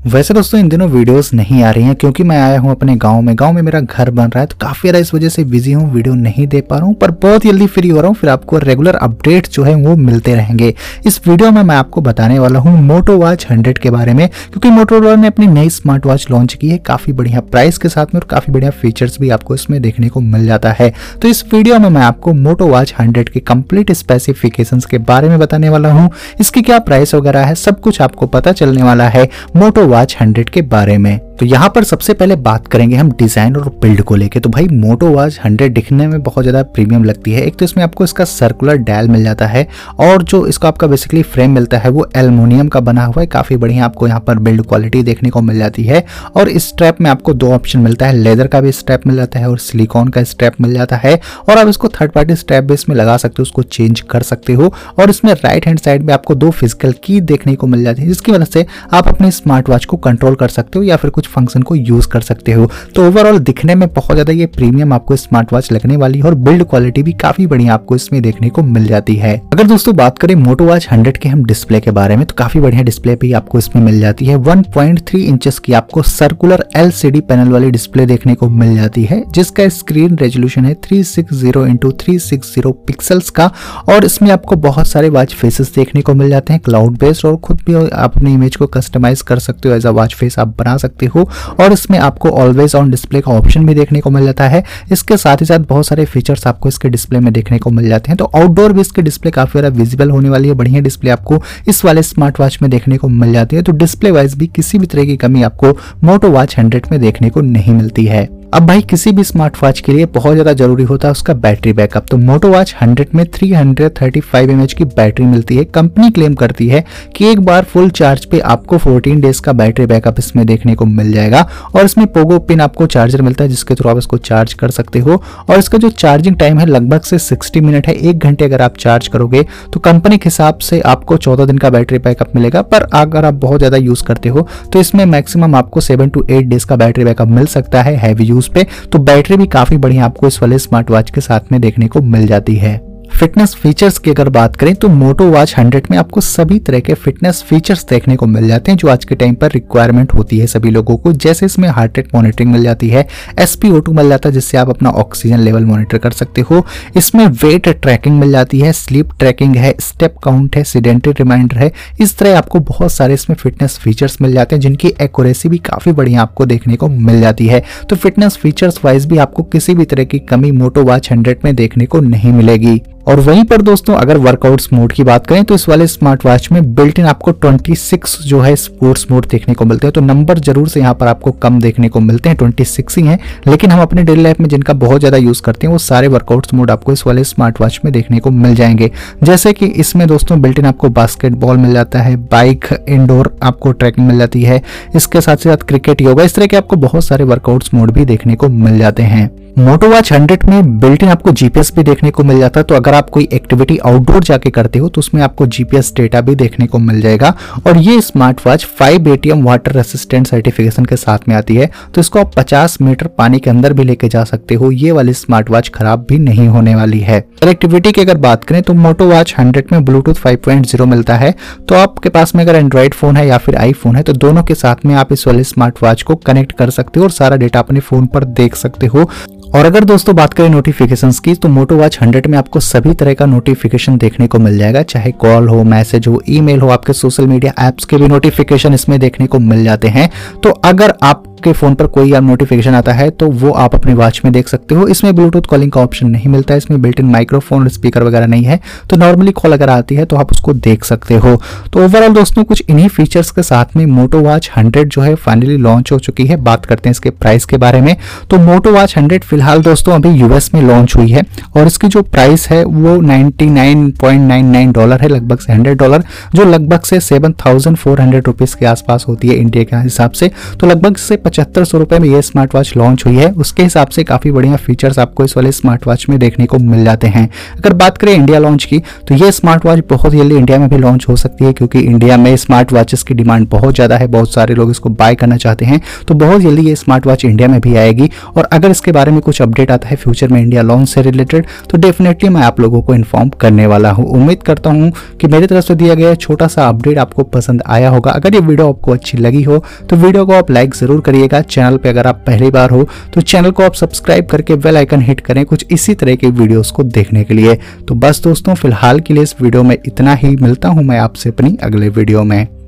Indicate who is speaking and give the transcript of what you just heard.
Speaker 1: वैसे दोस्तों, इन दिनों वीडियोस नहीं आ रही हैं क्योंकि मैं आया हूँ अपने गाँव में। गाँव में मेरा घर बन रहा है तो काफ़ी ज़्यादा इस वजह से बिज़ी हूँ, वीडियो नहीं दे पा रहा हूँ, पर बहुत जल्दी फ्री हो रहा हूँ, फिर आपको रेगुलर अपडेट जो है वो मिलते रहेंगे। इस वीडियो में मैं आपको बताने वाला हूँ मोटो वॉच हंड्रेड के बारे में, क्योंकि मोटोरोला ने अपनी नई स्मार्ट वॉच लॉन्च की है, काफ़ी बढ़िया प्राइस के साथ में और काफ़ी बढ़िया फीचर्स भी आपको इसमें देखने को मिल जाता है। तो इस वीडियो में मैं आपको मोटो वॉच हंड्रेड के कंप्लीट स्पेसिफिकेशन के बारे में बताने वाला हूँ, इसकी क्या प्राइस वगैरह है, सब कुछ आपको पता चलने वाला है। मोटो वॉच हंड्रेड के बारे में। तो यहाँ पर सबसे पहले बात करेंगे हम डिज़ाइन और बिल्ड को लेके। तो भाई मोटो वॉच हंड्रेड दिखने में बहुत ज़्यादा प्रीमियम लगती है। एक तो इसमें आपको इसका सर्कुलर डायल मिल जाता है और जो इसका आपका बेसिकली फ्रेम मिलता है, वो एल्यूमिनियम का बना हुआ है। काफ़ी बढ़िया आपको यहाँ पर बिल्ड क्वालिटी देखने को मिल जाती है। और इस स्ट्रैप में आपको दो ऑप्शन मिलता है लेदर का भी स्ट्रैप मिल जाता है और सिलिकॉन का स्ट्रैप मिल जाता है। और आप इसको थर्ड पार्टी स्ट्रैप भी इसमें लगा सकते हो, उसको चेंज कर सकते हो। और इसमें राइट हैंड साइड में आपको दो फ़िज़िकल की देखने को मिल जाती है, जिसकी वजह से आप अपने स्मार्ट वॉच को कंट्रोल कर सकते हो या फिर कुछ फ़ंक्शन को यूज़ कर सकते हो। तो ओवरऑल दिखने में बहुत ज़्यादा ये प्रीमियम आपको स्मार्ट वॉच लगने वाली है और बिल्ड क्वालिटी भी काफ़ी बढ़िया आपको इसमें देखने को मिल जाती है। अगर दोस्तों बात करें मोटो वॉच हंड्रेड के हम डिस्प्ले के बारे में तो काफ़ी बढ़िया डिस्प्ले भी आपको इसमें मिल जाती है। 1.3 इंचेस की आपको सर्कुलर एलसीडी पैनल वाली डिस्प्ले देखने को मिल जाती है, जिसका स्क्रीन रेजोल्यूशन है three six zero into three six zero pixels का और इसमें आपको बहुत सारे वॉच फेसेस देखने को मिल जाते हैं। क्लाउड बेस्ड और खुद भी आप अपने इमेज को कस्टमाइज कर सकते हो एज अ वॉच फेस आप बना सकते हो। और इसमें आपको ऑलवेज ऑन डिस्प्ले का ऑप्शन भी देखने को मिल जाता है। इसके साथ ही साथ बहुत सारे फीचर्स आपको इसके डिस्प्ले में देखने को मिल जाते हैं। तो आउटडोर भी इसके डिस्प्ले काफ़ी ज़्यादा विजिबल होने वाली है, बढ़िया डिस्प्ले आपको इस वाले स्मार्ट वॉच में देखने को मिल जाती है। तो डिस्प्ले वाइज भी किसी भी तरह की कमी आपको मोटो वॉच हंड्रेड में देखने को नहीं मिलती है। अब भाई किसी भी स्मार्ट वॉच के लिए बहुत ज़्यादा ज़रूरी होता है उसका बैटरी बैकअप तो मोटो वॉच 100 में 335 mAh की बैटरी मिलती है कंपनी क्लेम करती है कि एक बार फुल चार्ज पे आपको 14 डेज़ का बैटरी बैकअप इसमें देखने को मिल जाएगा और इसमें पोगो पिन आपको चार्जर मिलता है, जिसके थ्रू आप इसको चार्ज कर सकते हो। और इसका जो चार्जिंग टाइम है लगभग से सिक्सटी मिनट है, एक घंटे अगर आप चार्ज करोगे तो कंपनी के हिसाब से आपको चौदह दिन का बैटरी बैकअप मिलेगा। पर अगर आप बहुत ज़्यादा यूज़ करते हो तो इसमें मैक्सिमम आपको सेवन टू एट डेज़ का बैटरी बैकअप मिल सकता है हैवी यूज़ पे तो बैटरी भी काफ़ी बढ़िया आपको इस वाले स्मार्ट वॉच के साथ में देखने को मिल जाती है। फिटनेस फीचर्स की अगर बात करें तो मोटो वॉच 100 में आपको सभी तरह के फिटनेस फीचर्स देखने को मिल जाते हैं, जो आज के टाइम पर रिक्वायरमेंट होती है सभी लोगों को। जैसे इसमें हार्ट रेट मॉनिटरिंग मिल जाती है एसपीओ मिल जाता है, जिससे आप अपना ऑक्सीजन लेवल मॉनिटर कर सकते हो। इसमें वेट ट्रैकिंग मिल जाती है स्लीप ट्रैकिंग है स्टेप काउंट है सीडेंटरी रिमाइंडर है। इस तरह आपको बहुत सारे इसमें फिटनेस फीचर्स मिल जाते हैं, जिनकी एक्यूरेसी भी काफ़ी बढ़िया आपको देखने को मिल जाती है। तो फिटनेस फीचर्स वाइज भी आपको किसी भी तरह की कमी मोटो वॉच हंड्रेड में देखने को नहीं मिलेगी। और वहीं पर दोस्तों, अगर वर्कआउट्स मोड की बात करें तो इस वाले स्मार्ट वॉच में बिल्ट इन आपको 26 जो है स्पोर्ट्स मोड देखने को मिलते हैं। तो नंबर ज़रूर से यहाँ पर आपको कम देखने को मिलते हैं 26 ही हैं। लेकिन हम अपने डेली लाइफ में जिनका बहुत ज़्यादा यूज़ करते हैं, वो सारे वर्कआउट्स मोड आपको इस वाले स्मार्ट वॉच में देखने को मिल जाएँगे। जैसे कि इसमें दोस्तों बिल्ट इन आपको बास्केटबॉल मिल जाता है बाइक इंडोर आपको ट्रैकिंग मिल जाती है, इसके साथ साथ क्रिकेट योगा इस तरह के आपको बहुत सारे वर्कआउट्स मोड भी देखने को मिल जाते हैं। मोटो वॉच हंड्रेड में बिल्ट इन आपको जीपीएस भी देखने को मिल जाता है। तो अगर आप कोई एक्टिविटी आउटडोर जाके करते हो तो उसमें आपको जीपीएस डेटा भी देखने को मिल जाएगा। और ये smart watch five ATM water resistant certification के साथ में आती है। तो इसको आप 50 मीटर पानी के अंदर भी लेके जा सकते हो। ये वाली स्मार्ट वॉच खराब भी नहीं होने वाली है। कनेक्टिविटी की अगर बात करें तो मोटो वॉच हंड्रेड में ब्लूटूथ फाइव मिलता है। तो आपके पास में अगर एंड्रॉइड फ़ोन है या फिर आईफोन है तो दोनों के साथ में आप इस वाले स्मार्ट वॉच को कनेक्ट कर सकते हो और सारा डेटा अपने फ़ोन पर देख सकते हो। और अगर दोस्तों बात करें नोटिफिकेशंस की तो मोटो वॉच 100 में आपको सभी तरह का नोटिफिकेशन देखने को मिल जाएगा, चाहे कॉल हो मैसेज हो ईमेल हो, आपके सोशल मीडिया एप्स के भी नोटिफिकेशन इसमें देखने को मिल जाते हैं। तो अगर आप आपके फ़ोन पर कोई नोटिफिकेशन आता है तो वो आप अपनी वॉच में देख सकते हो। इसमें ब्लूटूथ कॉलिंग का ऑप्शन नहीं मिलता है इसमें बिल्ट इन माइक्रोफोन स्पीकर वगैरह नहीं है। तो नॉर्मली कॉल अगर आती है तो आप उसको देख सकते हो। तो ओवरऑल दोस्तों, कुछ इन्हीं फीचर्स के साथ में मोटो वॉच हंड्रेड जो है फाइनली लॉन्च हो चुकी है। बात करते हैं इसके प्राइस के बारे में। तो मोटो वॉच हंड्रेड फ़िलहाल दोस्तों, अभी यूएस में लॉन्च हुई है। और इसकी जो प्राइस है, वो नाइनटी डॉलर है, लगभग से हंड्रेड डॉलर जो लगभग से सेवन थाउज़ेंड के आसपास होती है इंडिया के हिसाब से। तो लगभग से पचहत्तर सौ रुपए में ये स्मार्ट वॉच लॉन्च हुई है। उसके हिसाब से काफ़ी बढ़िया फीचर्स आपको इस वाले स्मार्ट वॉच में देखने को मिल जाते हैं। अगर बात करें इंडिया लॉन्च की तो ये स्मार्ट वॉच बहुत जल्दी इंडिया में भी लॉन्च हो सकती है, क्योंकि इंडिया में स्मार्ट वॉचेस की डिमांड बहुत ज़्यादा है। बहुत सारे लोग इसको बाय करना चाहते हैं तो बहुत जल्दी ये स्मार्ट वॉच इंडिया में भी आएगी। और अगर इसके बारे में कुछ अपडेट आता है फ्यूचर में इंडिया लॉन्च से रिलेटेड तो डेफिनेटली मैं आप लोगों को इन्फॉर्म करने वाला हूँ। उम्मीद करता हूँ कि मेरी तरफ़ से दिया गया छोटा सा अपडेट आपको पसंद आया होगा। अगर ये वीडियो आपको अच्छी लगी हो तो वीडियो को आप लाइक ज़रूर करिएगा। चैनल पे अगर आप पहली बार हो तो चैनल को आप सब्सक्राइब करके बेल आइकन हिट करें कुछ इसी तरह के वीडियोस को देखने के लिए। तो बस दोस्तों, फ़िलहाल के लिए इस वीडियो में इतना ही। मिलता हूँ मैं आपसे अपनी अगले वीडियो में।